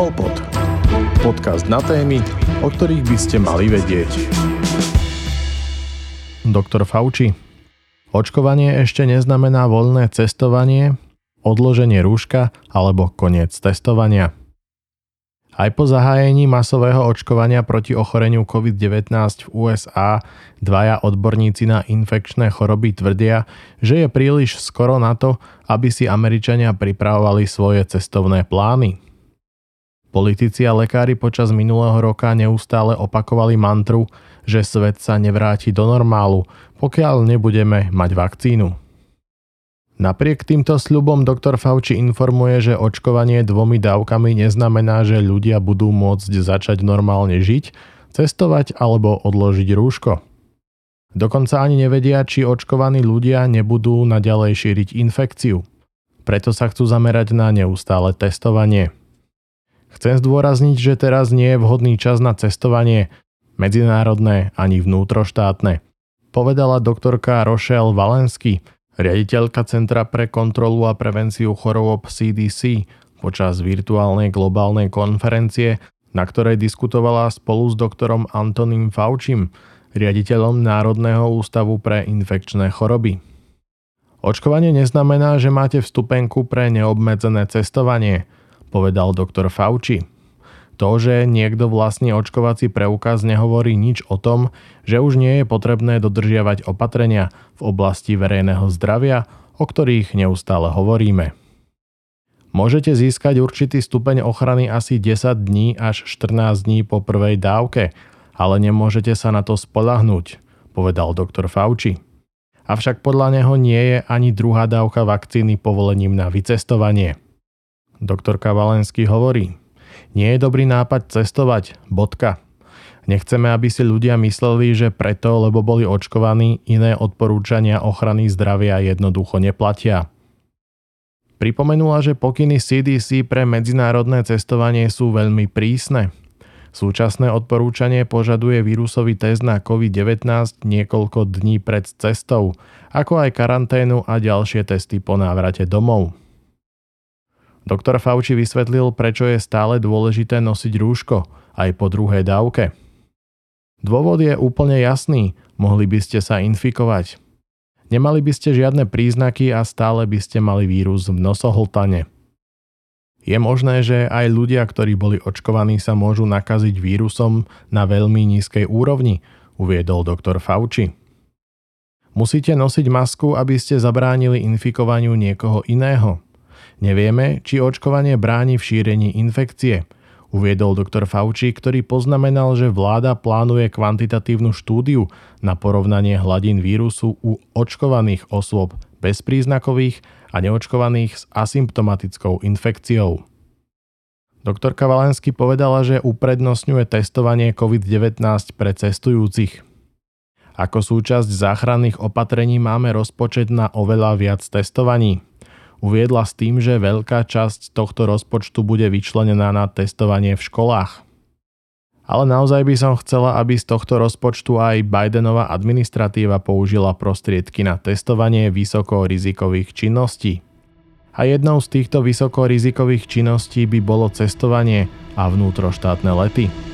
Polpod. Podcast na témy, o ktorých by ste mali vedieť. Doktor Fauci. Očkovanie ešte neznamená voľné cestovanie, odloženie rúška alebo koniec testovania. Aj po zahájení masového očkovania proti ochoreniu COVID-19 v USA dvaja odborníci na infekčné choroby tvrdia, že je príliš skoro na to, aby si Američania pripravovali svoje cestovné plány. Politici a lekári počas minulého roka neustále opakovali mantru, že svet sa nevráti do normálu, pokiaľ nebudeme mať vakcínu. Napriek týmto sľubom doktor Fauci informuje, že očkovanie dvomi dávkami neznamená, že ľudia budú môcť začať normálne žiť, cestovať alebo odložiť rúško. Dokonca ani nevedia, či očkovaní ľudia nebudú naďalej šíriť infekciu. Preto sa chcú zamerať na neustále testovanie. Chcem zdôrazniť, že teraz nie je vhodný čas na cestovanie, medzinárodné ani vnútroštátne. Povedala doktorka Rochelle Valensky, riaditeľka Centra pre kontrolu a prevenciu chorôb CDC počas virtuálnej globálnej konferencie, na ktorej diskutovala spolu s doktorom Antoním Faučim, riaditeľom Národného ústavu pre infekčné choroby. Očkovanie neznamená, že máte vstupenku pre neobmedzené cestovanie, povedal doktor Fauci. To, že niekto vlastní očkovací preukaz nehovorí nič o tom, že už nie je potrebné dodržiavať opatrenia v oblasti verejného zdravia, o ktorých neustále hovoríme. Môžete získať určitý stupeň ochrany asi 10 dní až 14 dní po prvej dávke, ale nemôžete sa na to spolahnúť, povedal doktor Fauci. Avšak podľa neho nie je ani druhá dávka vakcíny povolením na vycestovanie. Doktorka Valensky hovorí, nie je dobrý nápad cestovať. Bodka. Nechceme, aby si ľudia mysleli, že preto, lebo boli očkovaní, iné odporúčania ochrany zdravia jednoducho neplatia. Pripomenula, že pokyny CDC pre medzinárodné cestovanie sú veľmi prísne. Súčasné odporúčanie požaduje vírusový test na COVID-19 niekoľko dní pred cestou, ako aj karanténu a ďalšie testy po návrate domov. Doktor Fauci vysvetlil, prečo je stále dôležité nosiť rúško aj po druhej dávke. Dôvod je úplne jasný, mohli by ste sa infikovať. Nemali by ste žiadne príznaky a stále by ste mali vírus v nosohltane. Je možné, že aj ľudia, ktorí boli očkovaní, sa môžu nakaziť vírusom na veľmi nízkej úrovni, uviedol doktor Fauci. Musíte nosiť masku, aby ste zabránili infikovaniu niekoho iného – Nevieme, či očkovanie bráni v šírení infekcie. Uviedol doktor Fauci, ktorý poznamenal, že vláda plánuje kvantitatívnu štúdiu na porovnanie hladín vírusu u očkovaných osôb bezpríznakových a neočkovaných s asymptomatickou infekciou. Doktorka Valensky povedala, že uprednostňuje testovanie COVID-19 pre cestujúcich. Ako súčasť záchranných opatrení máme rozpočet na oveľa viac testovaní uviedla s tým, že veľká časť tohto rozpočtu bude vyčlenená na testovanie v školách. Ale naozaj by som chcela, aby z tohto rozpočtu aj Bidenová administratíva použila prostriedky na testovanie vysokorizikových činností. A jednou z týchto vysokorizikových činností by bolo cestovanie a vnútroštátne lety.